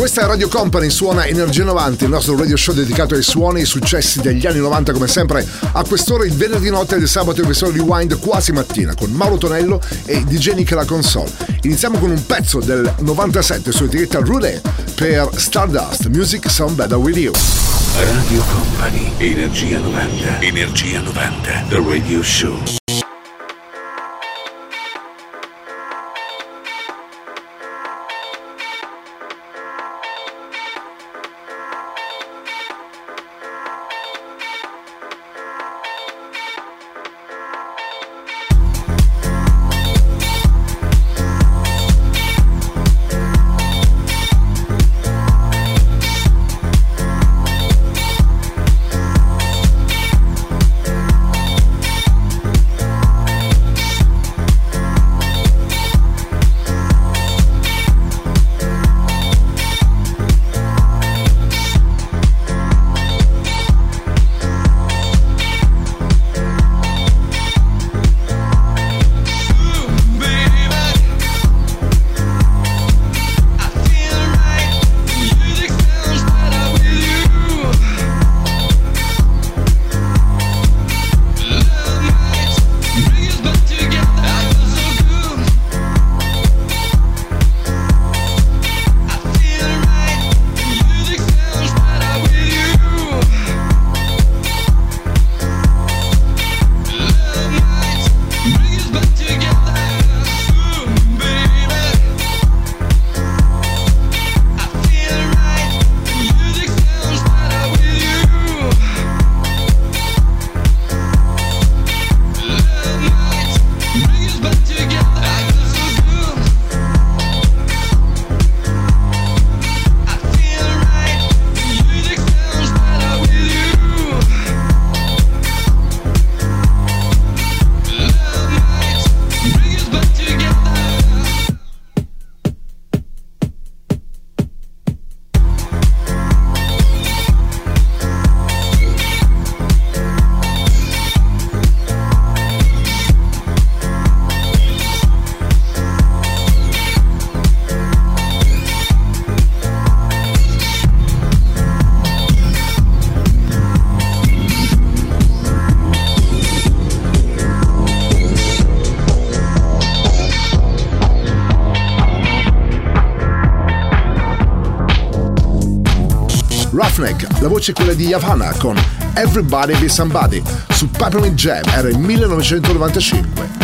Questa è Radio Company, suona Energia 90, il nostro radio show dedicato ai suoni e ai successi degli anni 90 come sempre a quest'ora il venerdì notte del sabato episodio Rewind quasi mattina con Mauro Tonello e DJ Nick la console. Iniziamo con un pezzo del 97 su etichetta Roulette per Stardust Music Sound Better With You. Radio Company, Energia 90. Energia 90. The Radio Show. Voce quella di Havana con Everybody Be Somebody su Peppermint Jam, era il 1995.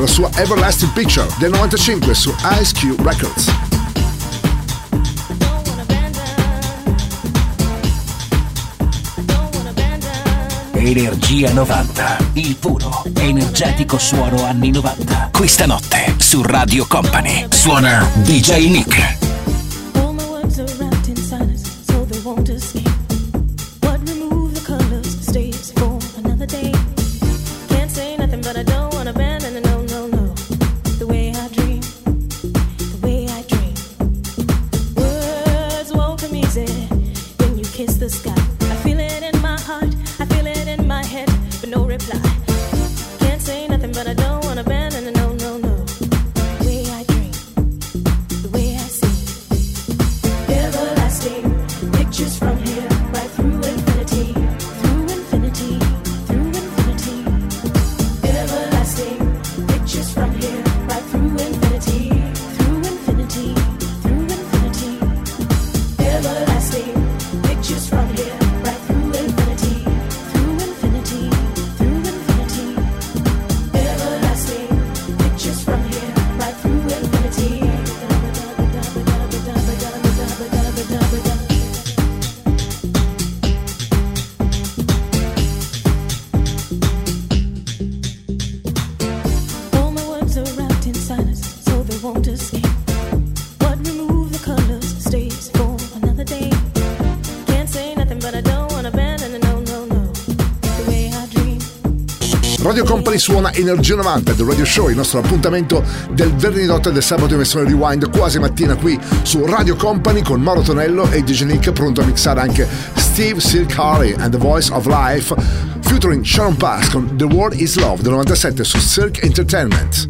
La sua Everlasting Picture del 95 su Ice Cube Records. Energia 90, il puro, energetico suono anni 90. Questa notte su Radio Company suona DJ Nick. Company suona Energia 90 del Radio Show, il nostro appuntamento del venerdì notte del sabato in versione rewind quasi mattina qui su Radio Company con Mauro Tonello e DJ Nick pronto a mixare anche Steve Silk Harley and The Voice of Life featuring Sharon Pass con The World Is Love del 97 su Silk Entertainment.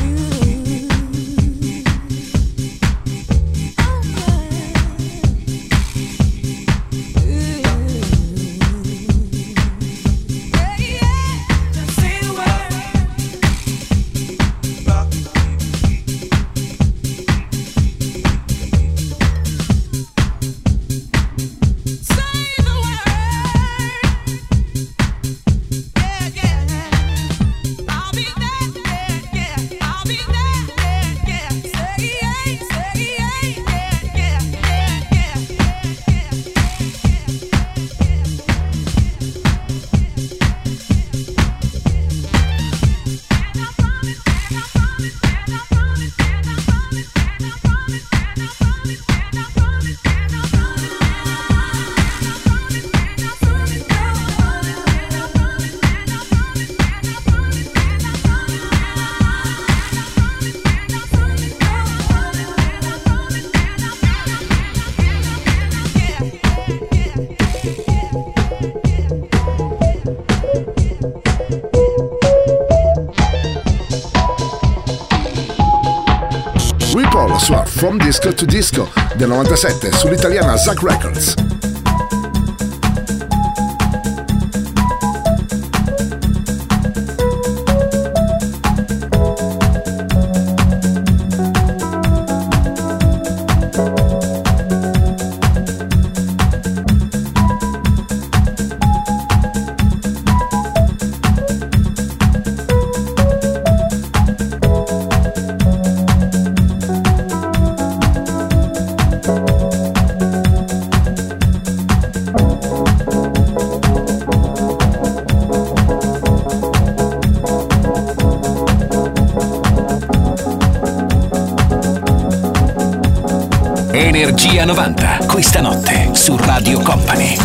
2007 sull'italiana Zack Records. Energia 90, questa notte su Radio Company.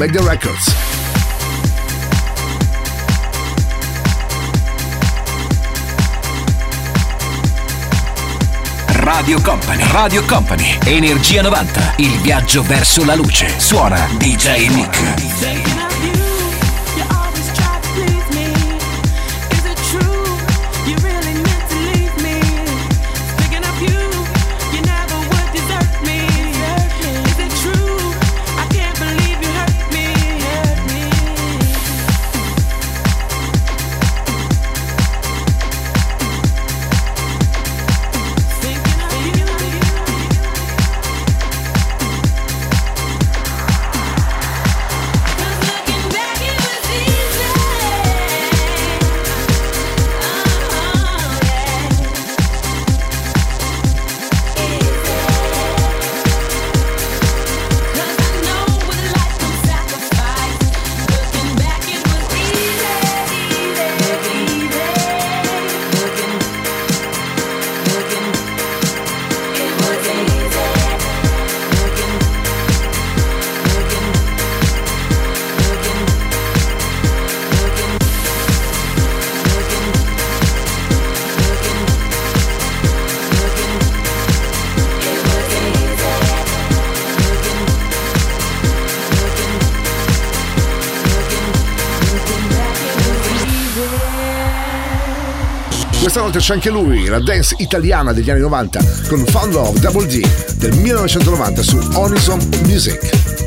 Media Records. Radio Company, Radio Company, Energia 90, il viaggio verso la luce. Suona DJ Nick. Questa c'è anche lui, la dance italiana degli anni 90 con Found Love Double D del 1990 su Onison Music.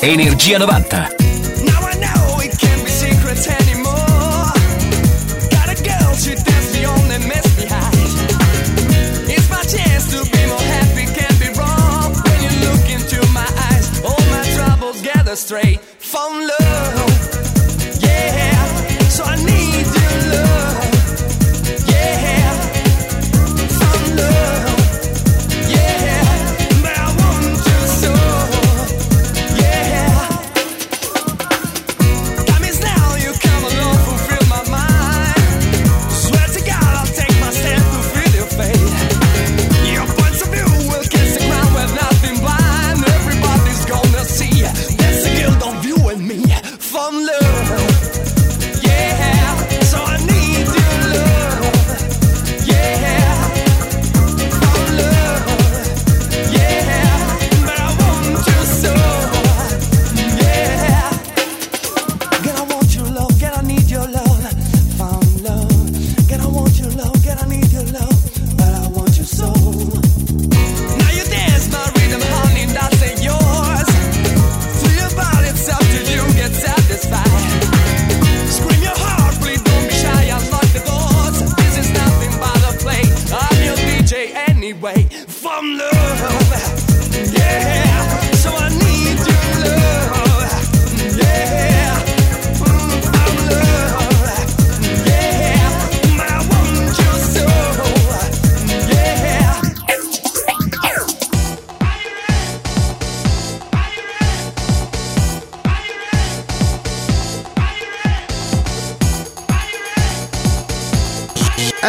Energia 90.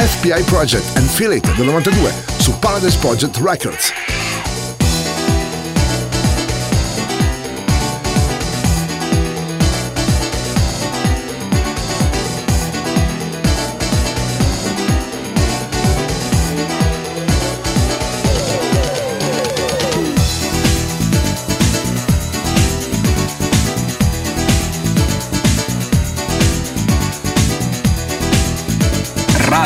SPI Project and Feel It del 92 su Paradise Project Records.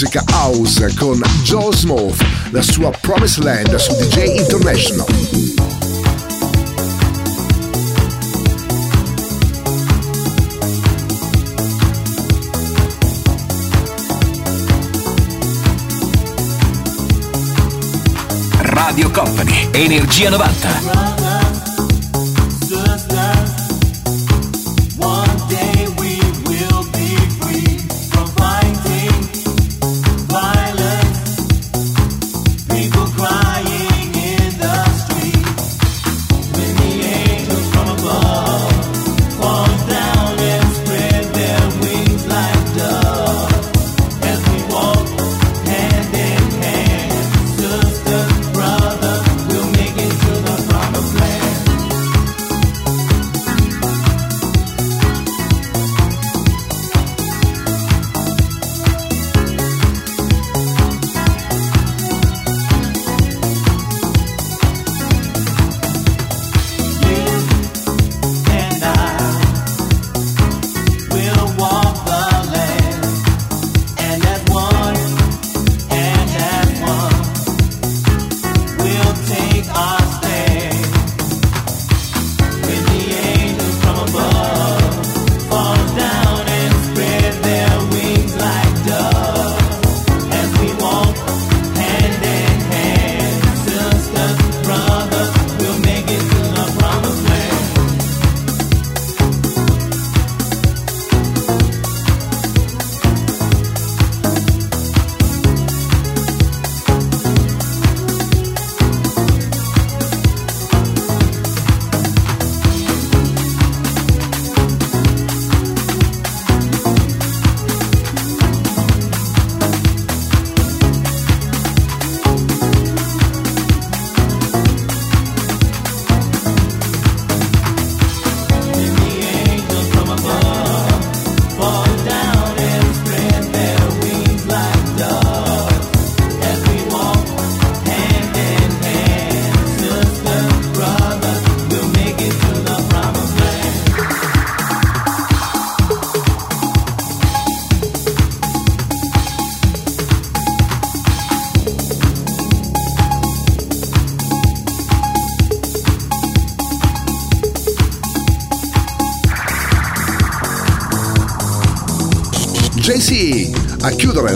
Musica house con Joe Smooth, la sua Promised Land su DJ International. Radio Company, Energia 90.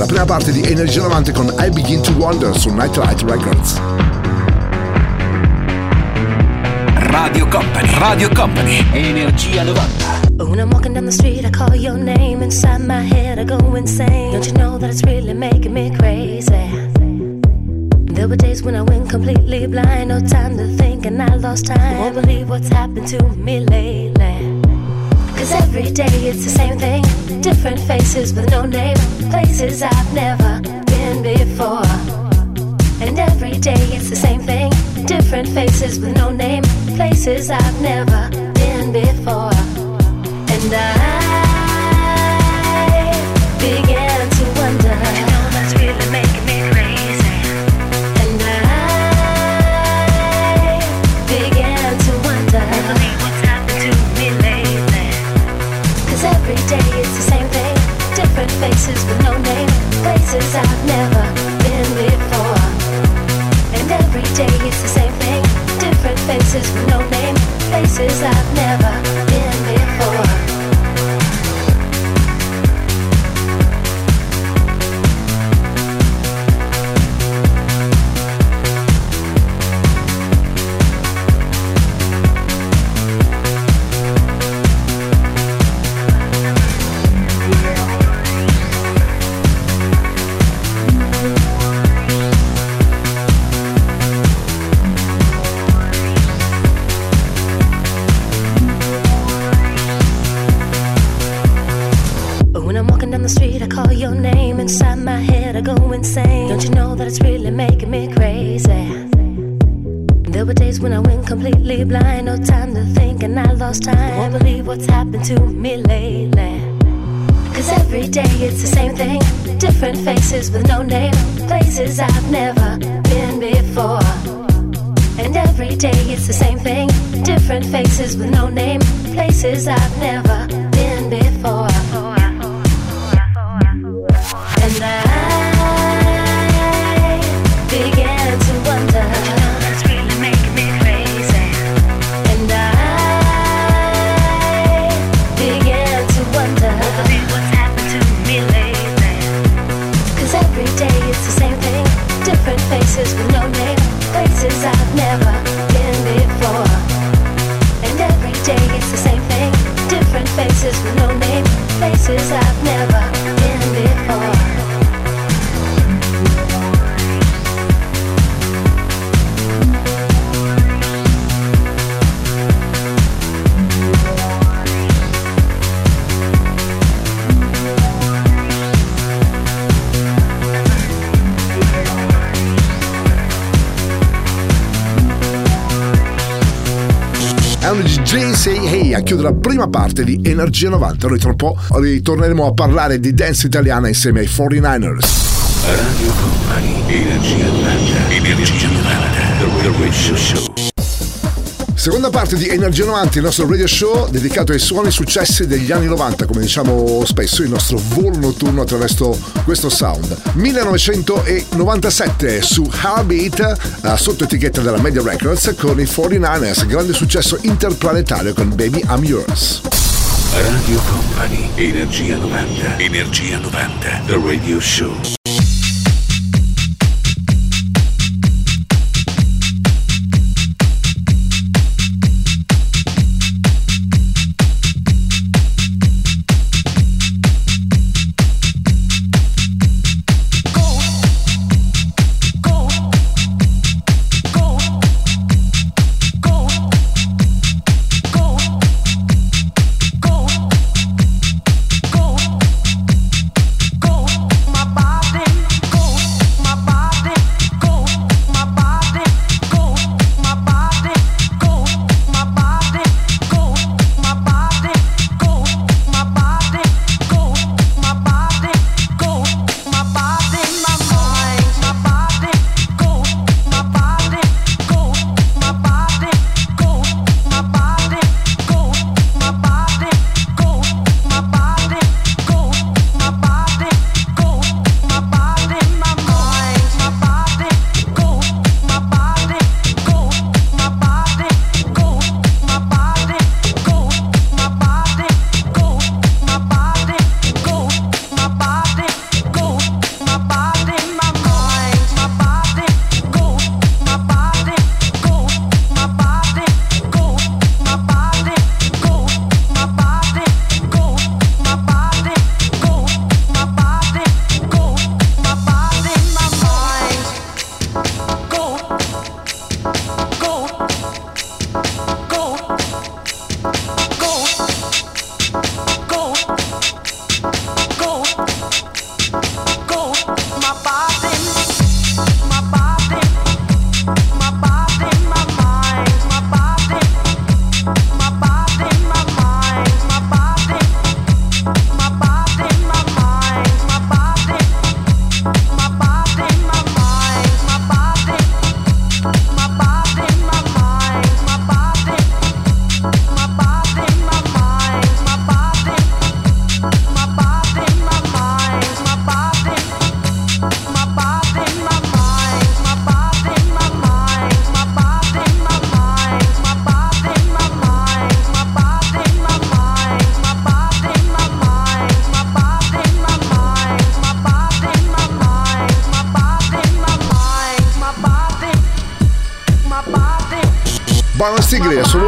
La prima parte di Energy 90 con I Begin to Wonder su Nightlight Records. Radio Company, Radio Company, Energia 90. When I'm walking down the street, I call your name inside my head, I go insane. Don't you know that it's really making me crazy? There were days when I went completely blind, no time to think, and I lost time. Won't believe what's happened to me lately. Cause every day it's the same thing. Different faces with no name. Places I've never been before. And every day it's the same thing. Different faces with no name. Places I've never been before. And I Faces with no name. Places I've never Places I've never parte di Energia 90. Noi tra un po' ritorneremo a parlare di dance italiana insieme ai 49ers. Radio Company, Energia 90, Energia 90, The Radio Show. Seconda parte di Energia 90, il nostro radio show dedicato ai suoni successi degli anni 90, come diciamo spesso, il nostro volo notturno attraverso questo sound. 1997 su Heartbeat, eh, sotto etichetta della Media Records, con i 49ers, grande successo interplanetario con Baby I'm Yours. Radio Company, Energia 90, Energia 90, The Radio Show.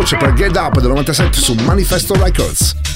Sua voce per Get Up del 97 su Manifesto Records.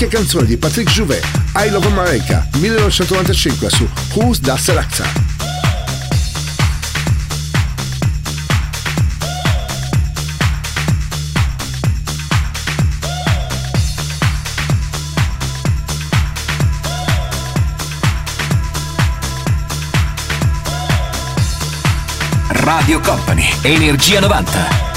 Vecchia canzone di Patrick Jouvet, I Love America, 1995 su Who's That Selector. Radio Company, Energia 90.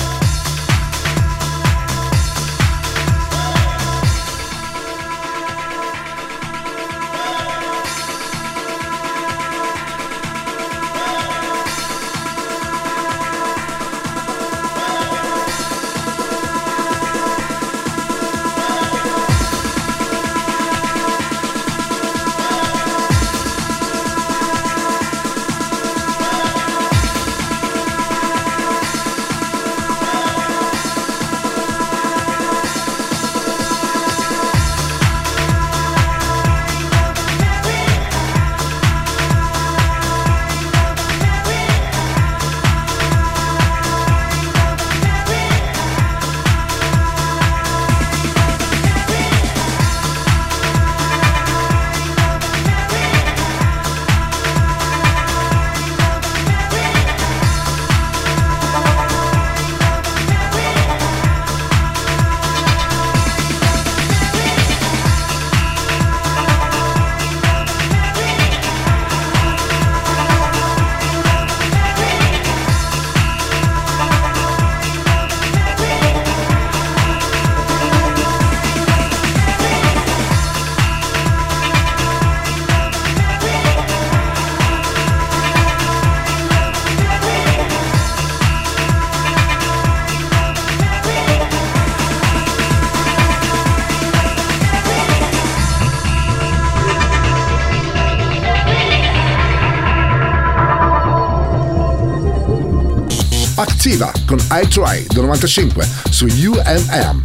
95 su UMM.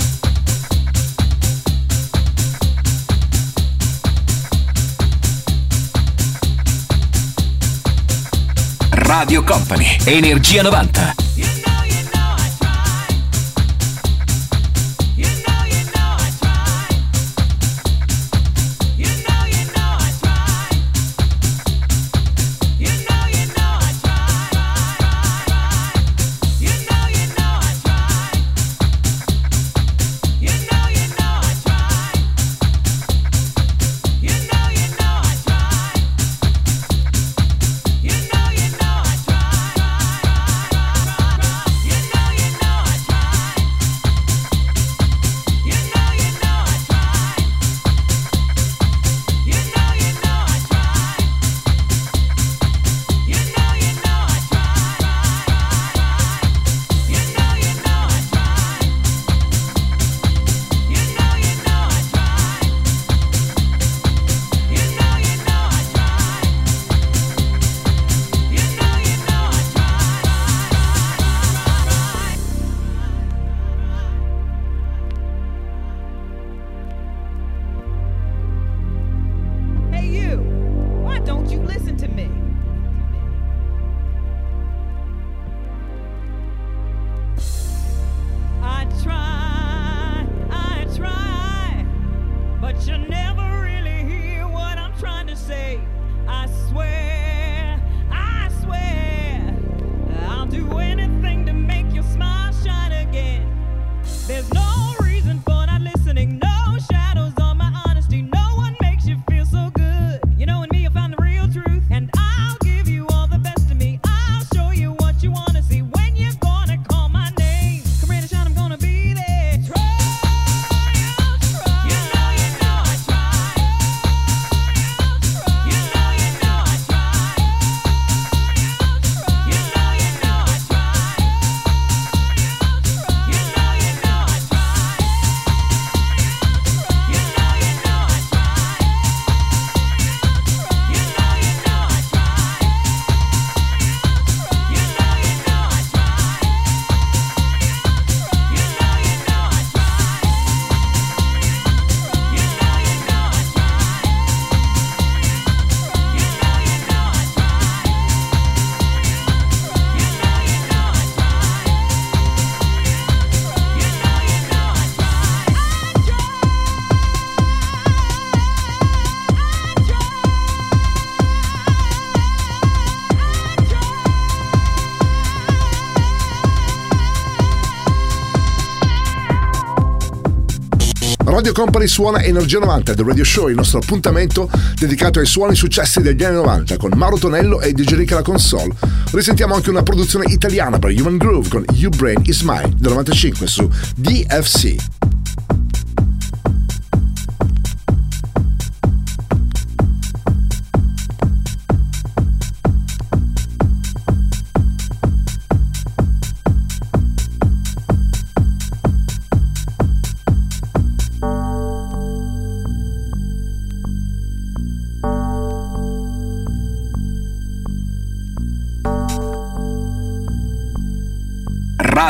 Radio Company, Energia 90. Company suona Energia 90 The Radio Show, il nostro appuntamento dedicato ai suoni successi degli anni 90 con Mauro Tonello e DJ Rick alla console. Risentiamo anche una produzione italiana per Human Groove con You Brain Is Mine del 95 su DFC.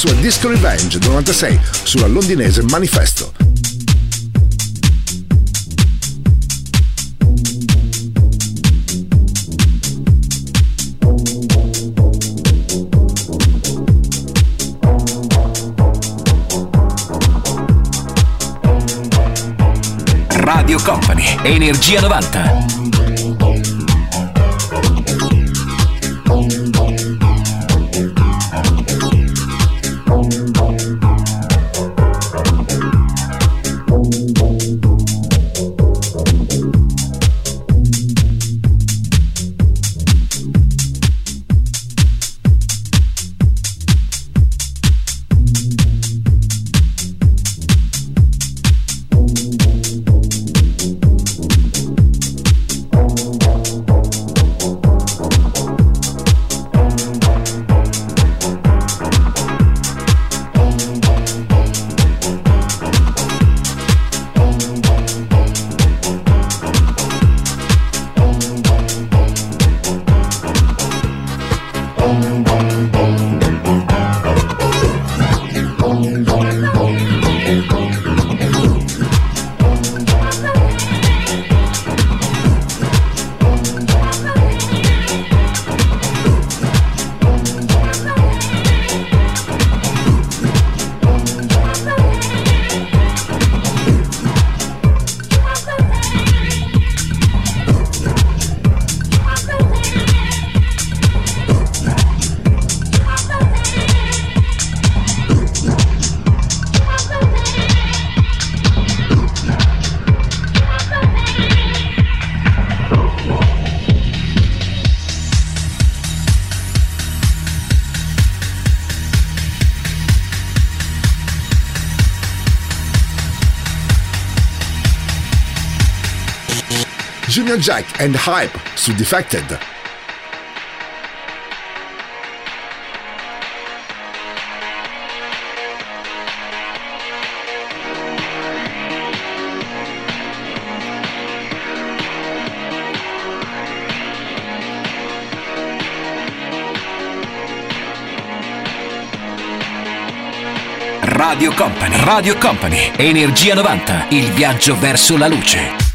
Sua Disco Revenge 96 sulla londinese Manifesto. Radio Company, Energia 90. Junior Jack and Hype su Defected. Radio Company, Radio Company, Energia 90, il viaggio verso la luce.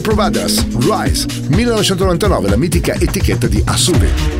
Providers, Rise, 1999, la mitica etichetta di Asubi.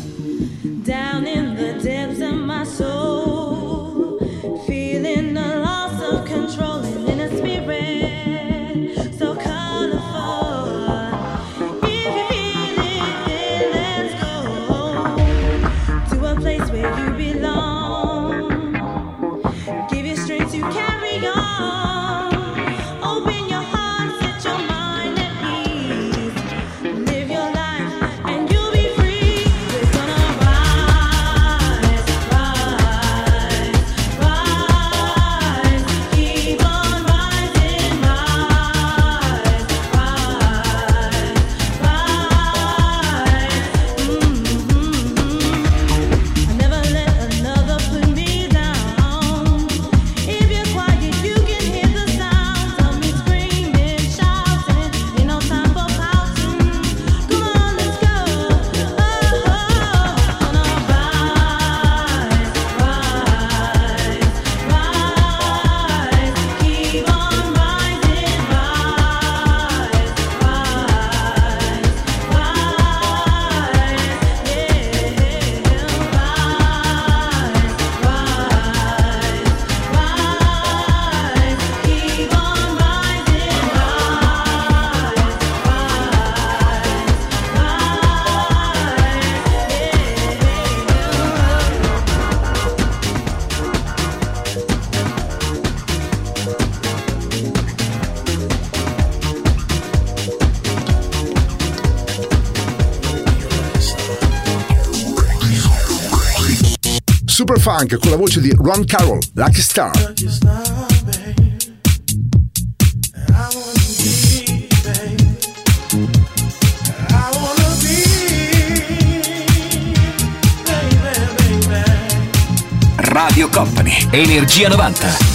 Funk con la voce di Ron Carroll, Lucky Star. Radio Company, Energia 90.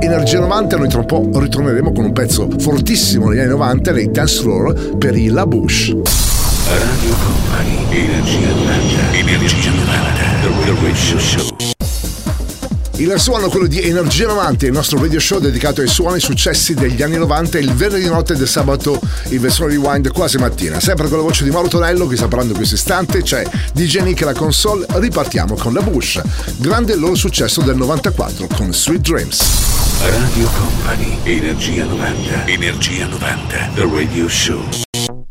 Energia 90 noi tra un po' ritorneremo con un pezzo fortissimo negli anni 90 nei dance floor per i La Bush. Radio Company, Energia 90, Energia 90, The Radio Show. Il suono quello di Energia 90, il nostro radio show dedicato ai suoni successi degli anni 90, il venerdì notte del sabato il Vesone Rewind quasi mattina. Sempre con la voce di Mauro Tonello che sta parlando in questo istante, c'è DJ Nick la console, ripartiamo con la Bush. Grande il loro successo del 94 con Sweet Dreams. Radio Company, Energia 90, Energia 90, The Radio Show.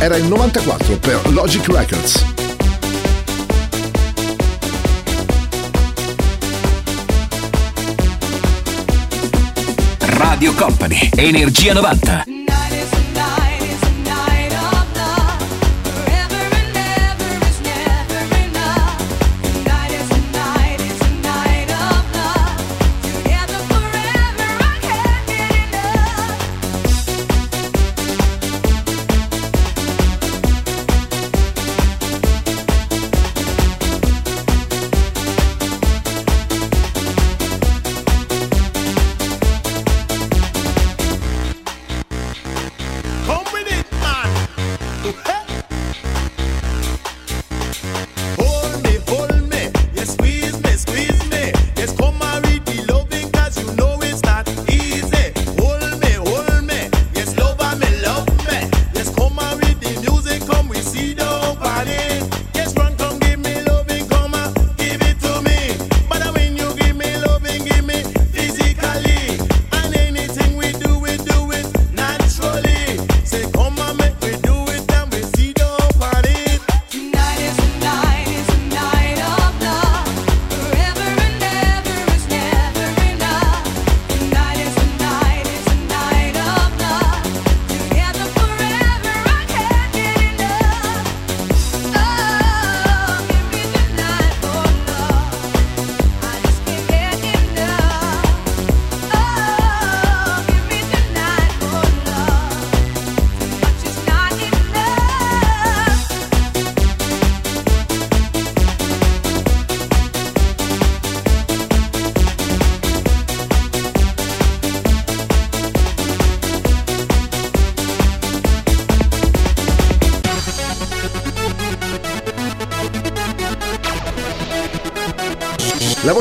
Era il 94 per Logic Records. Radio Company, Energia 90.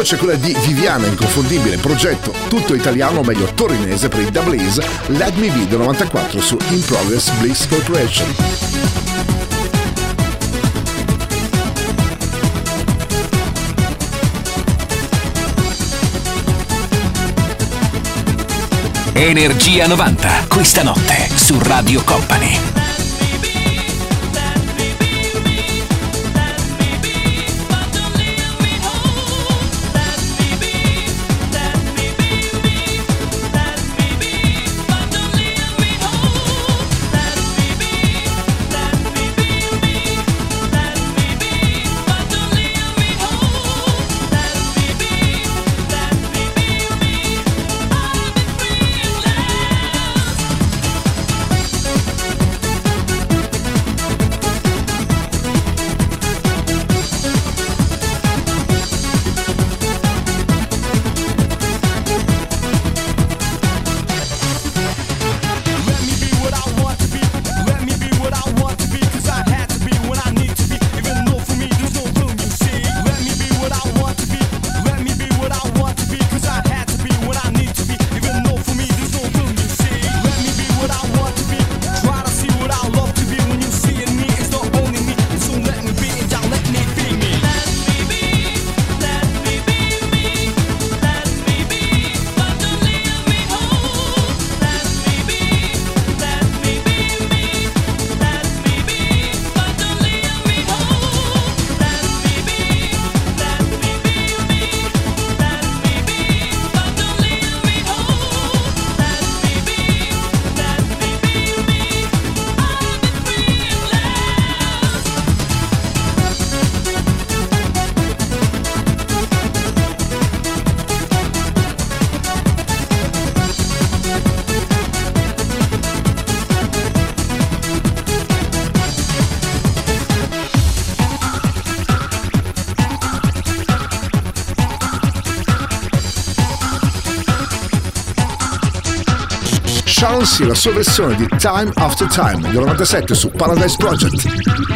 Voce è quella di Viviana, inconfondibile, progetto tutto italiano, o meglio torinese per il Double Ace, Let Me del 94 su In Progress Bliss Corporation. Energia 90, questa notte su Radio Company. Sharon la sua versione di Time After Time del 97 su Paradise Project.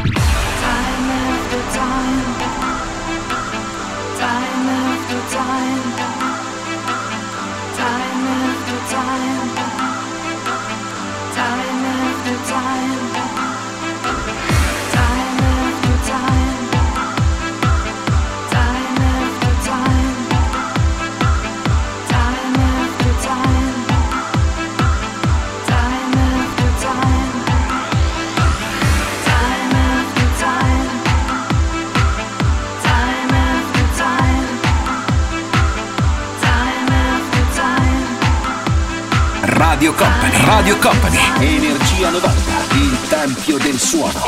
Energia 90, il tempio del suono.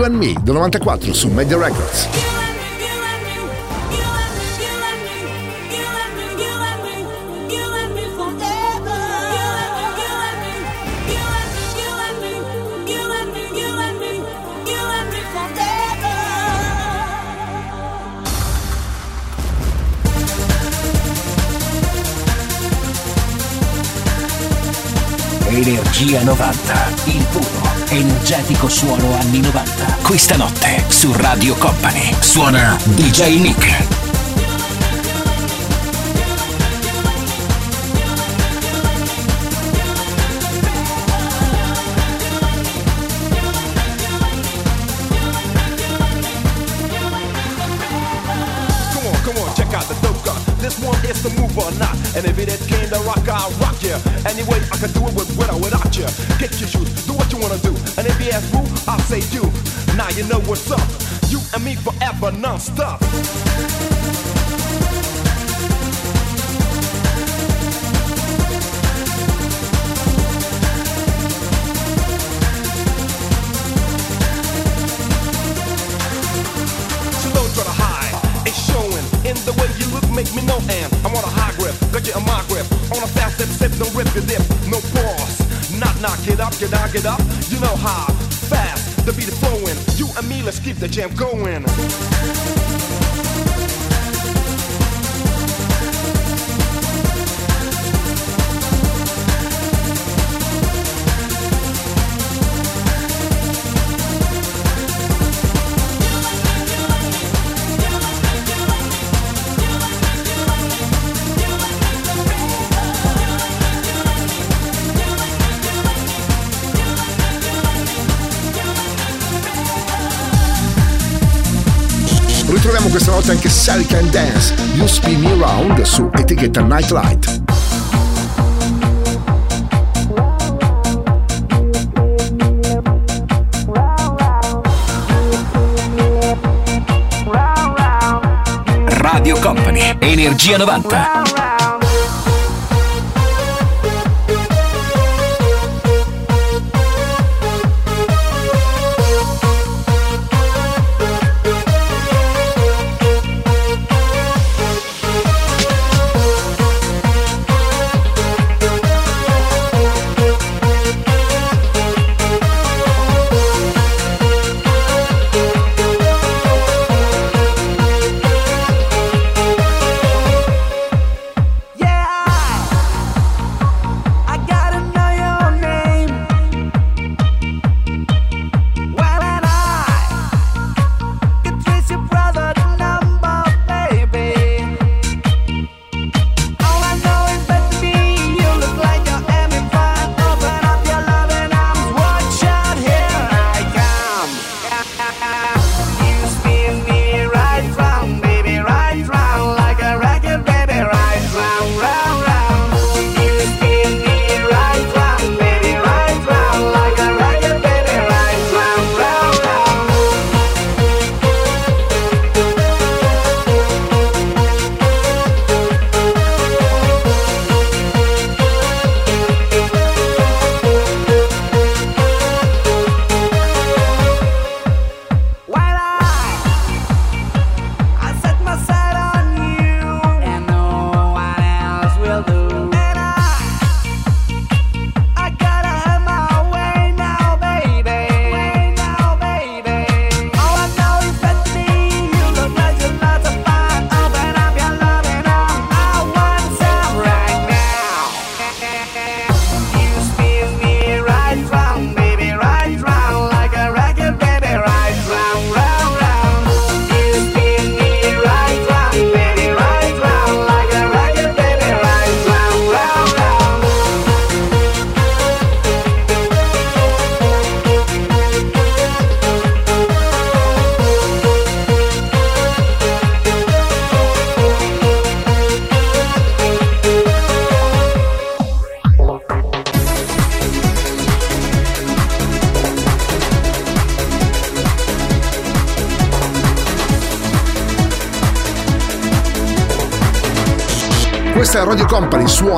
You and Me del 94 su Media Records. Energia 90, il puro energetico suono anni 90. Questa notte su Radio Company suona DJ Nick. And if it came to rock, I'll rock you. Anyway, I can do it with, you know what's up. You and me forever, non-stop. The way you look make me know and I'm on a high grip, got you in my grip. On a fast step, step, don't rip your lip No pause, knock, knock, get up, get down, get up. You know how, fast, the beat is flowing me, let's keep the jam going notte anche Sally Can Dance, You Spin Me Around su etichetta Nightlight. Radio Company, Energia 90.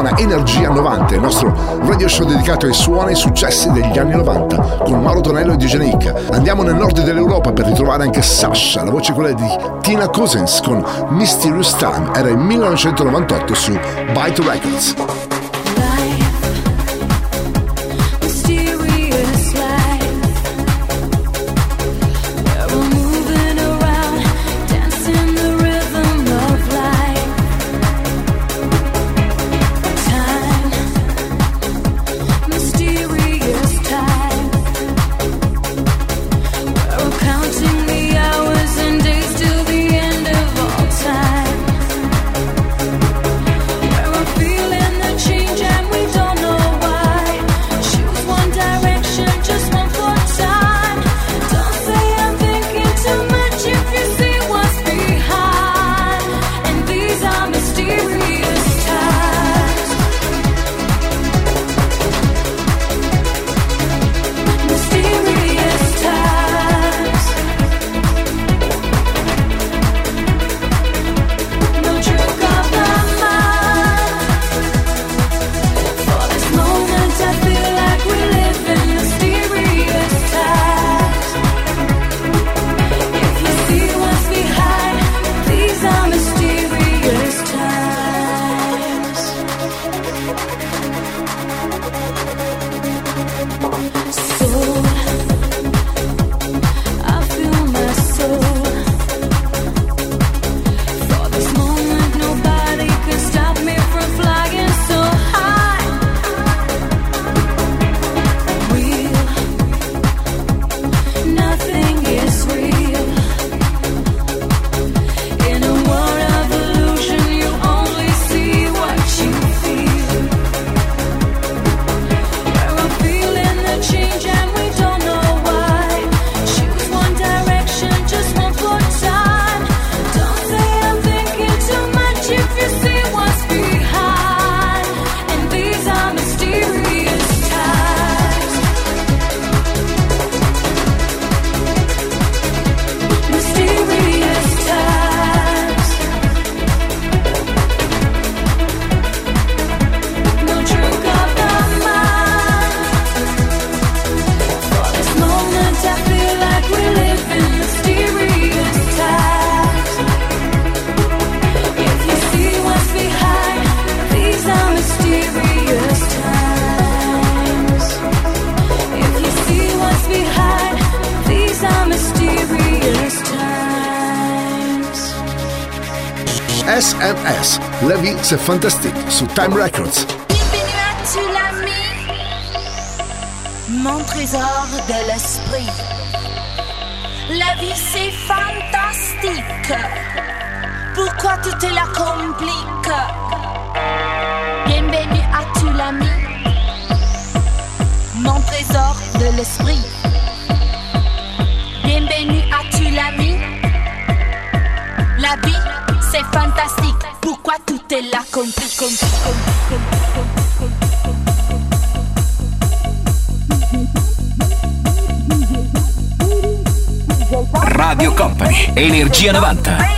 Suona Energia 90, il nostro radio show dedicato ai suoni e ai successi degli anni 90 con Mauro Tonello e DJ. Andiamo nel nord dell'Europa per ritrovare anche Sasha, la voce quella di Tina Cousins con Mysterious Time, era il 1998 su Byte Records. Fantastic su Time Records. Energia 90.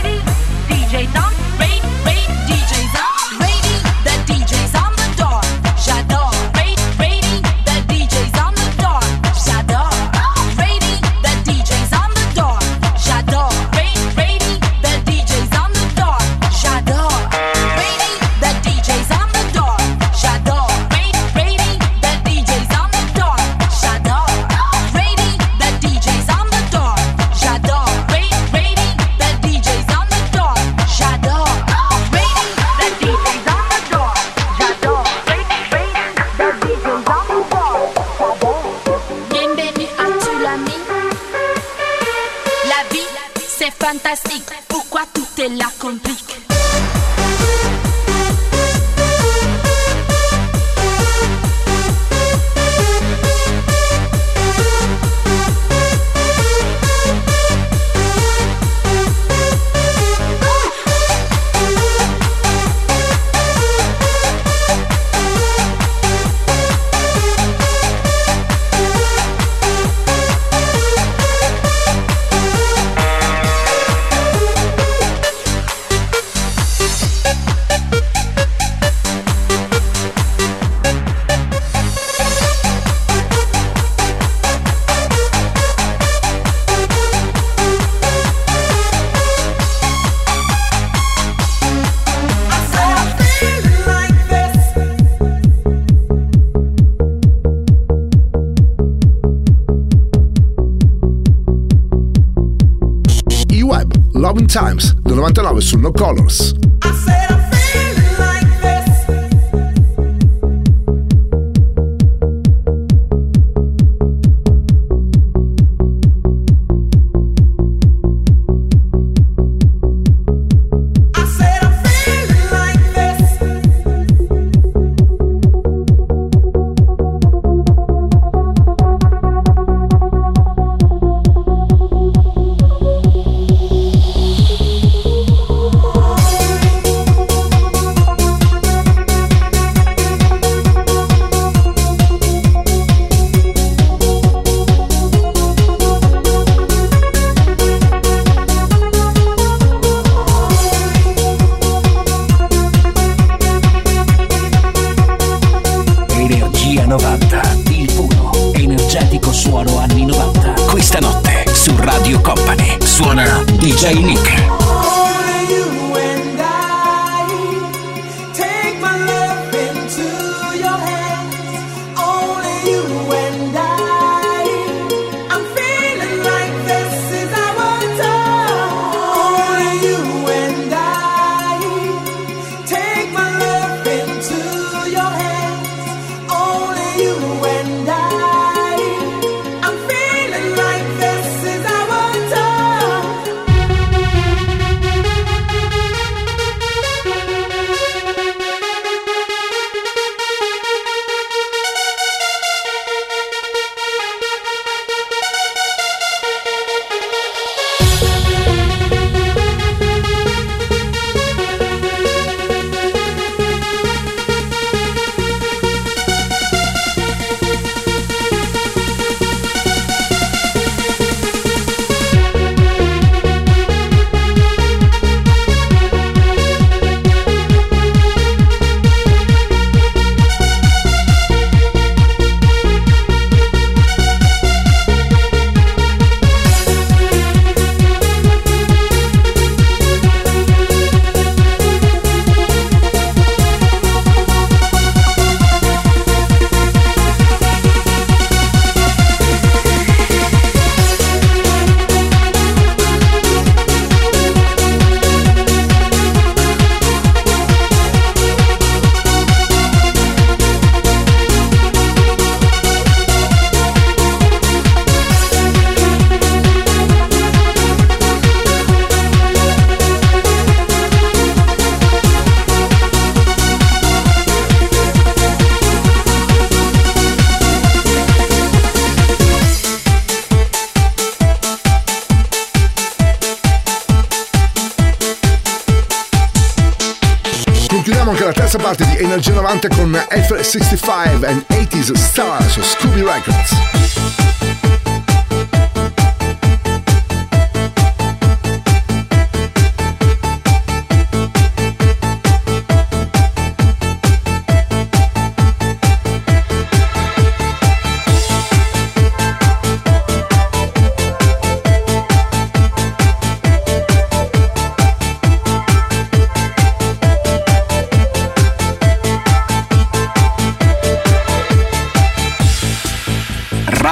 plastic. Robin Times del 99 su No Colors. F65 and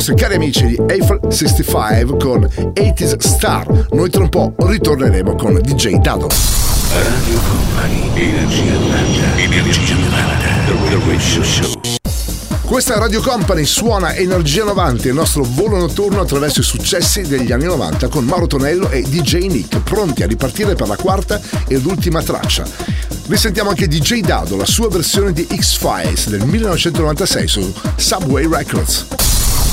Nostri cari amici di Eiffel 65 con 80s Star. Noi tra un po' ritorneremo con DJ Dado. Radio Company, Energia 90, Energia 90, The Radio Show. Questa Radio Company suona Energia 90, il nostro volo notturno attraverso i successi degli anni 90 con Mauro Tonello e DJ Nick, pronti a ripartire per la quarta ed ultima traccia. Risentiamo anche DJ Dado, la sua versione di X-Files del 1996 su Subway Records.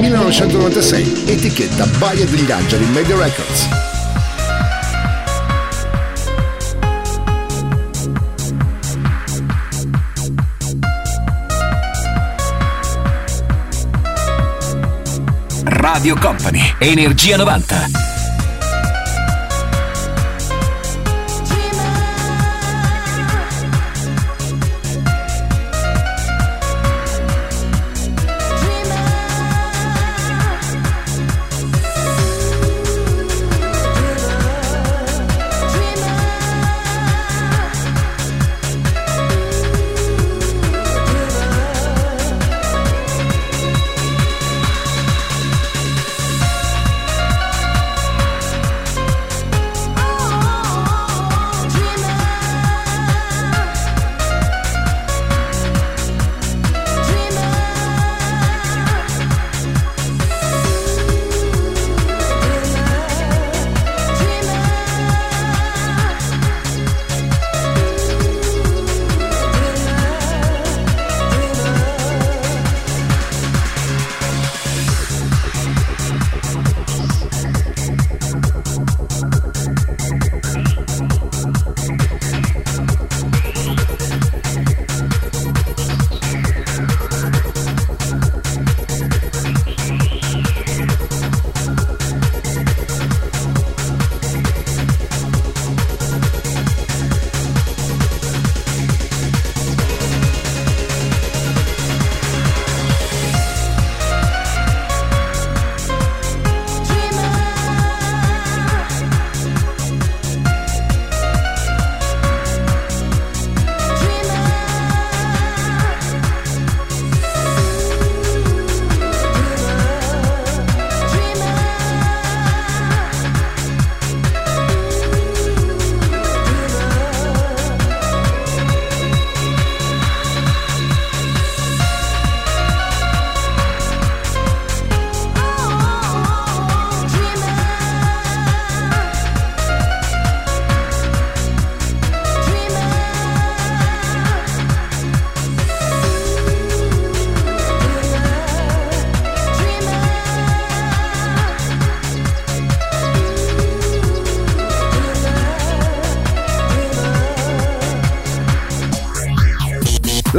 1996, etichetta Baia degli Angeli Media Records. Radio Company, Energia 90.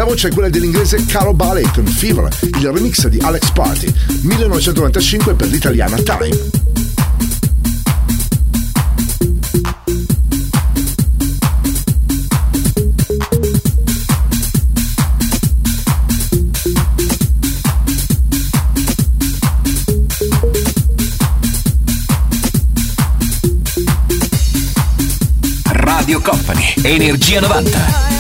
La voce è quella dell'inglese Carol Ballet con Fever, il remix di Alex Party, 1995 per l'italiana Time. Radio Company, Energia 90.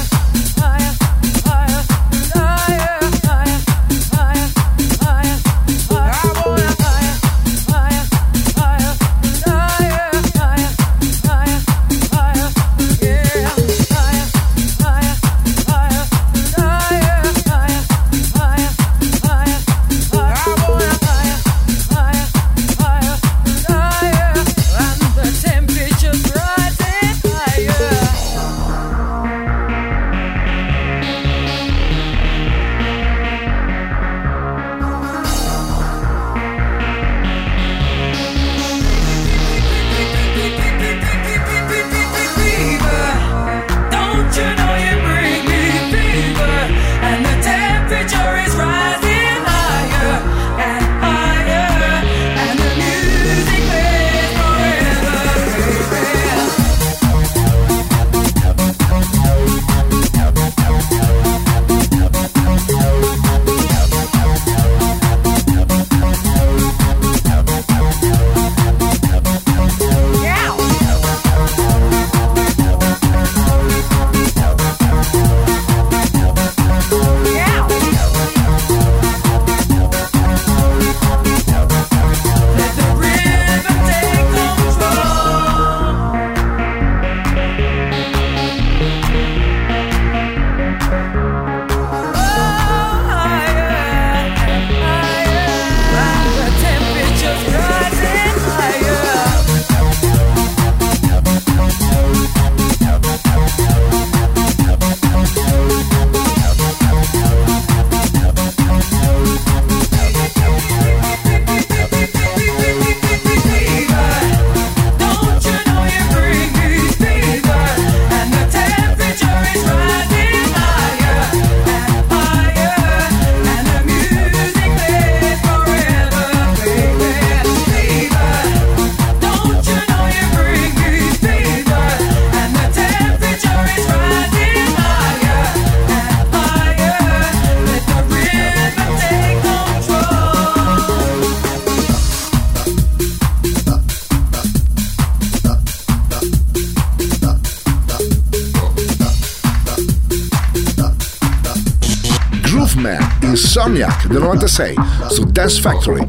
Insomniac del 96 su Dance Factory.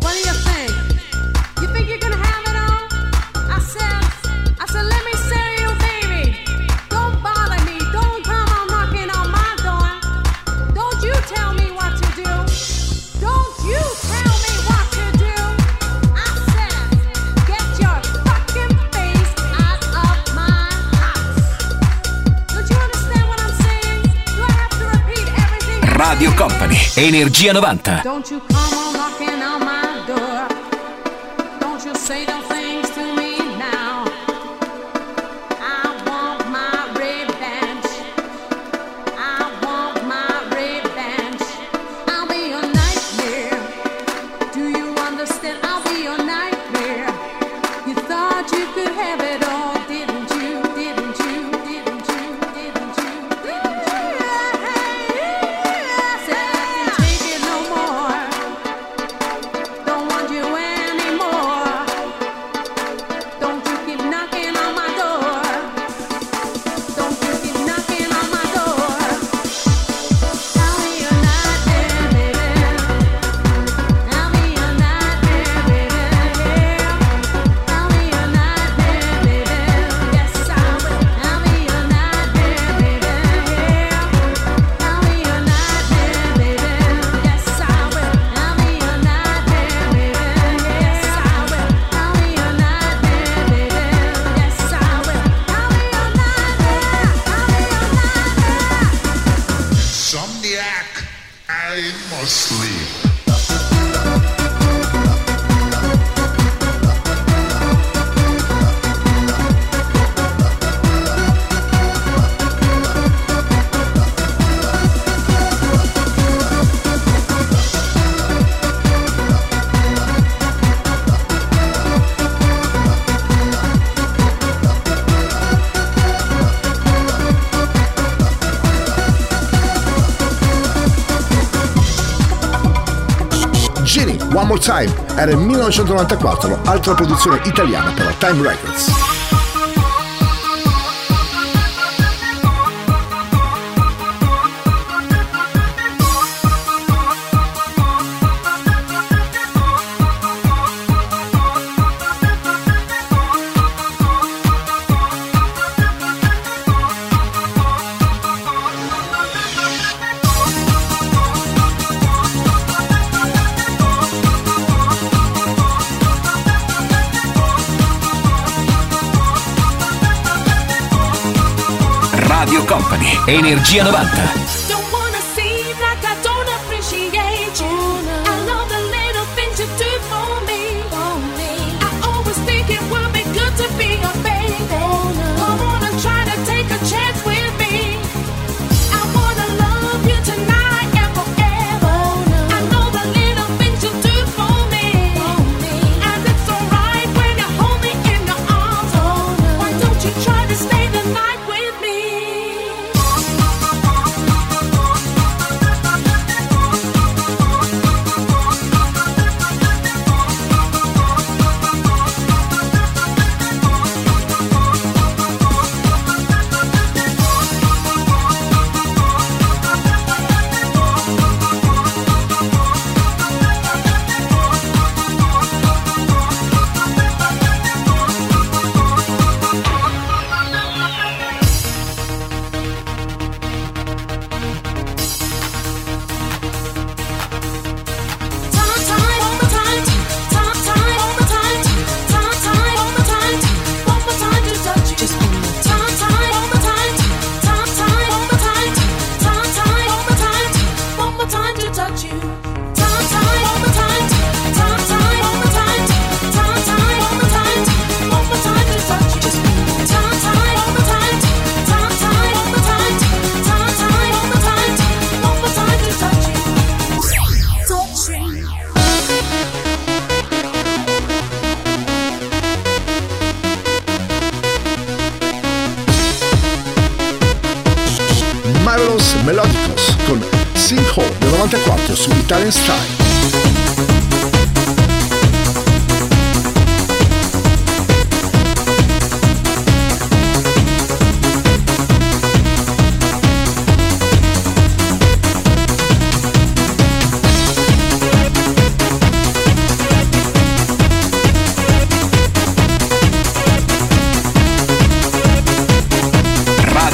Energia 90. One More Time era il 1994, altra produzione italiana per la Time Records. Energia 90.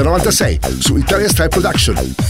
Del 96 su Italia Style Production.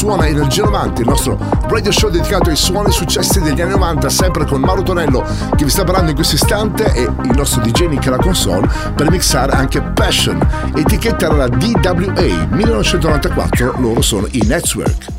Suona Energia 90, il nostro radio show dedicato ai suoni successi degli anni 90, sempre con Mauro Tonello che vi sta parlando in questo istante e il nostro DJ Nick alla console per mixare anche Passion. Etichetta era la DWA 1994, loro sono i Network.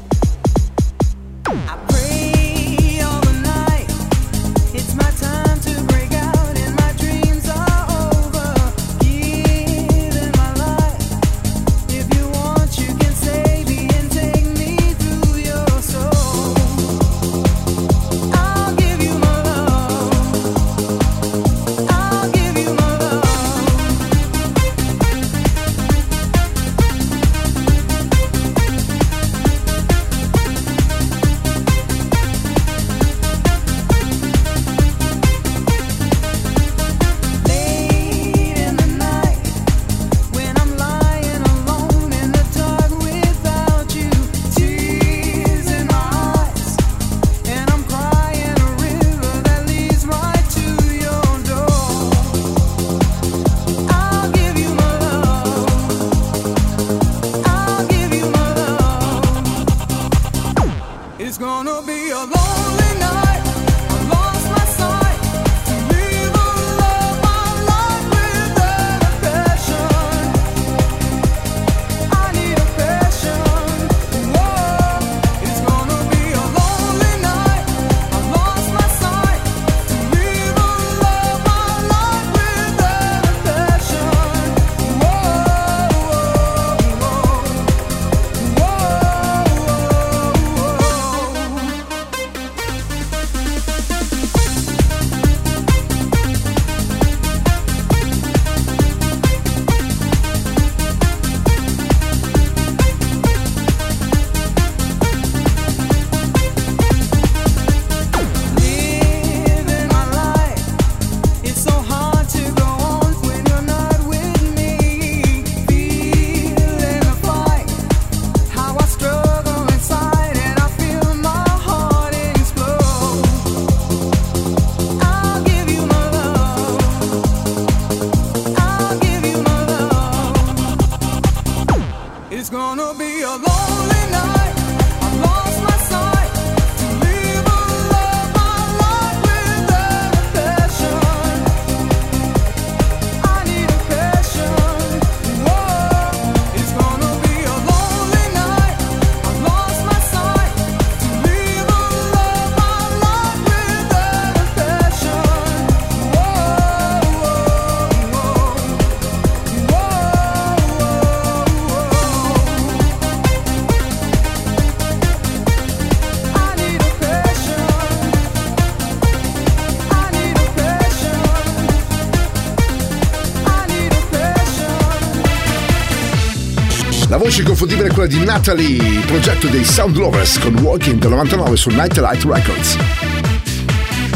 Voce inconfondibile è quella di Natalie, progetto dei Sound Lovers con Walking del 99 su Nightlight Records.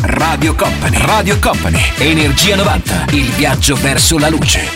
Radio Company, Radio Company, Energia 90, il viaggio verso la luce.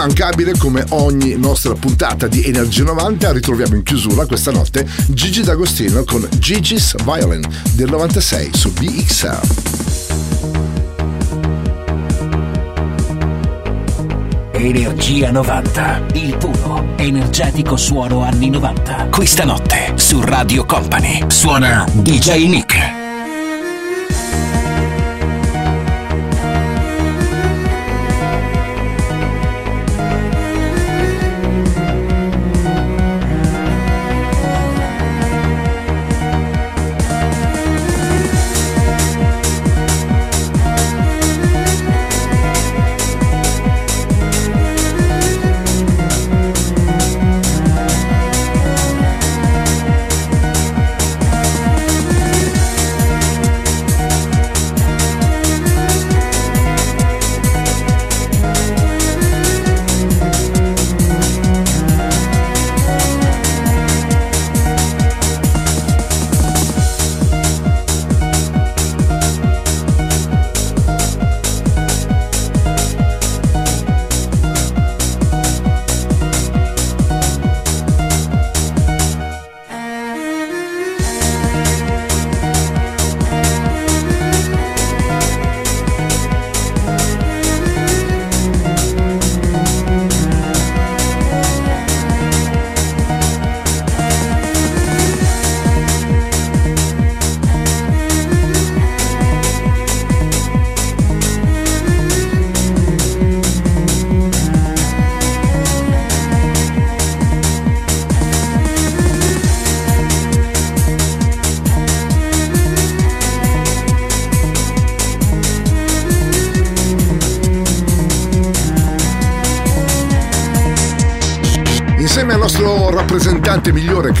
Immancabile come ogni nostra puntata di Energia 90 ritroviamo in chiusura questa notte Gigi D'Agostino con Gigi's Violin del 96 su BXR. Energia 90, il puro, energetico suono anni 90. Questa notte su Radio Company suona DJ Nick.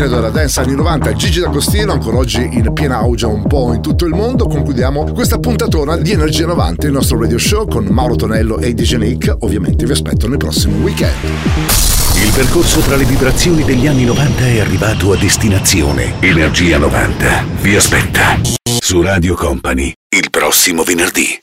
Credo, della dance anni 90, Gigi D'Agostino, ancora oggi in piena auge un po' in tutto il mondo. Concludiamo questa puntatona di Energia 90, il nostro radio show con Mauro Tonello e DJ Nick. Ovviamente vi aspetto nel prossimo weekend. Il percorso tra le vibrazioni degli anni 90 è arrivato a destinazione. Energia 90 vi aspetta su Radio Company il prossimo venerdì.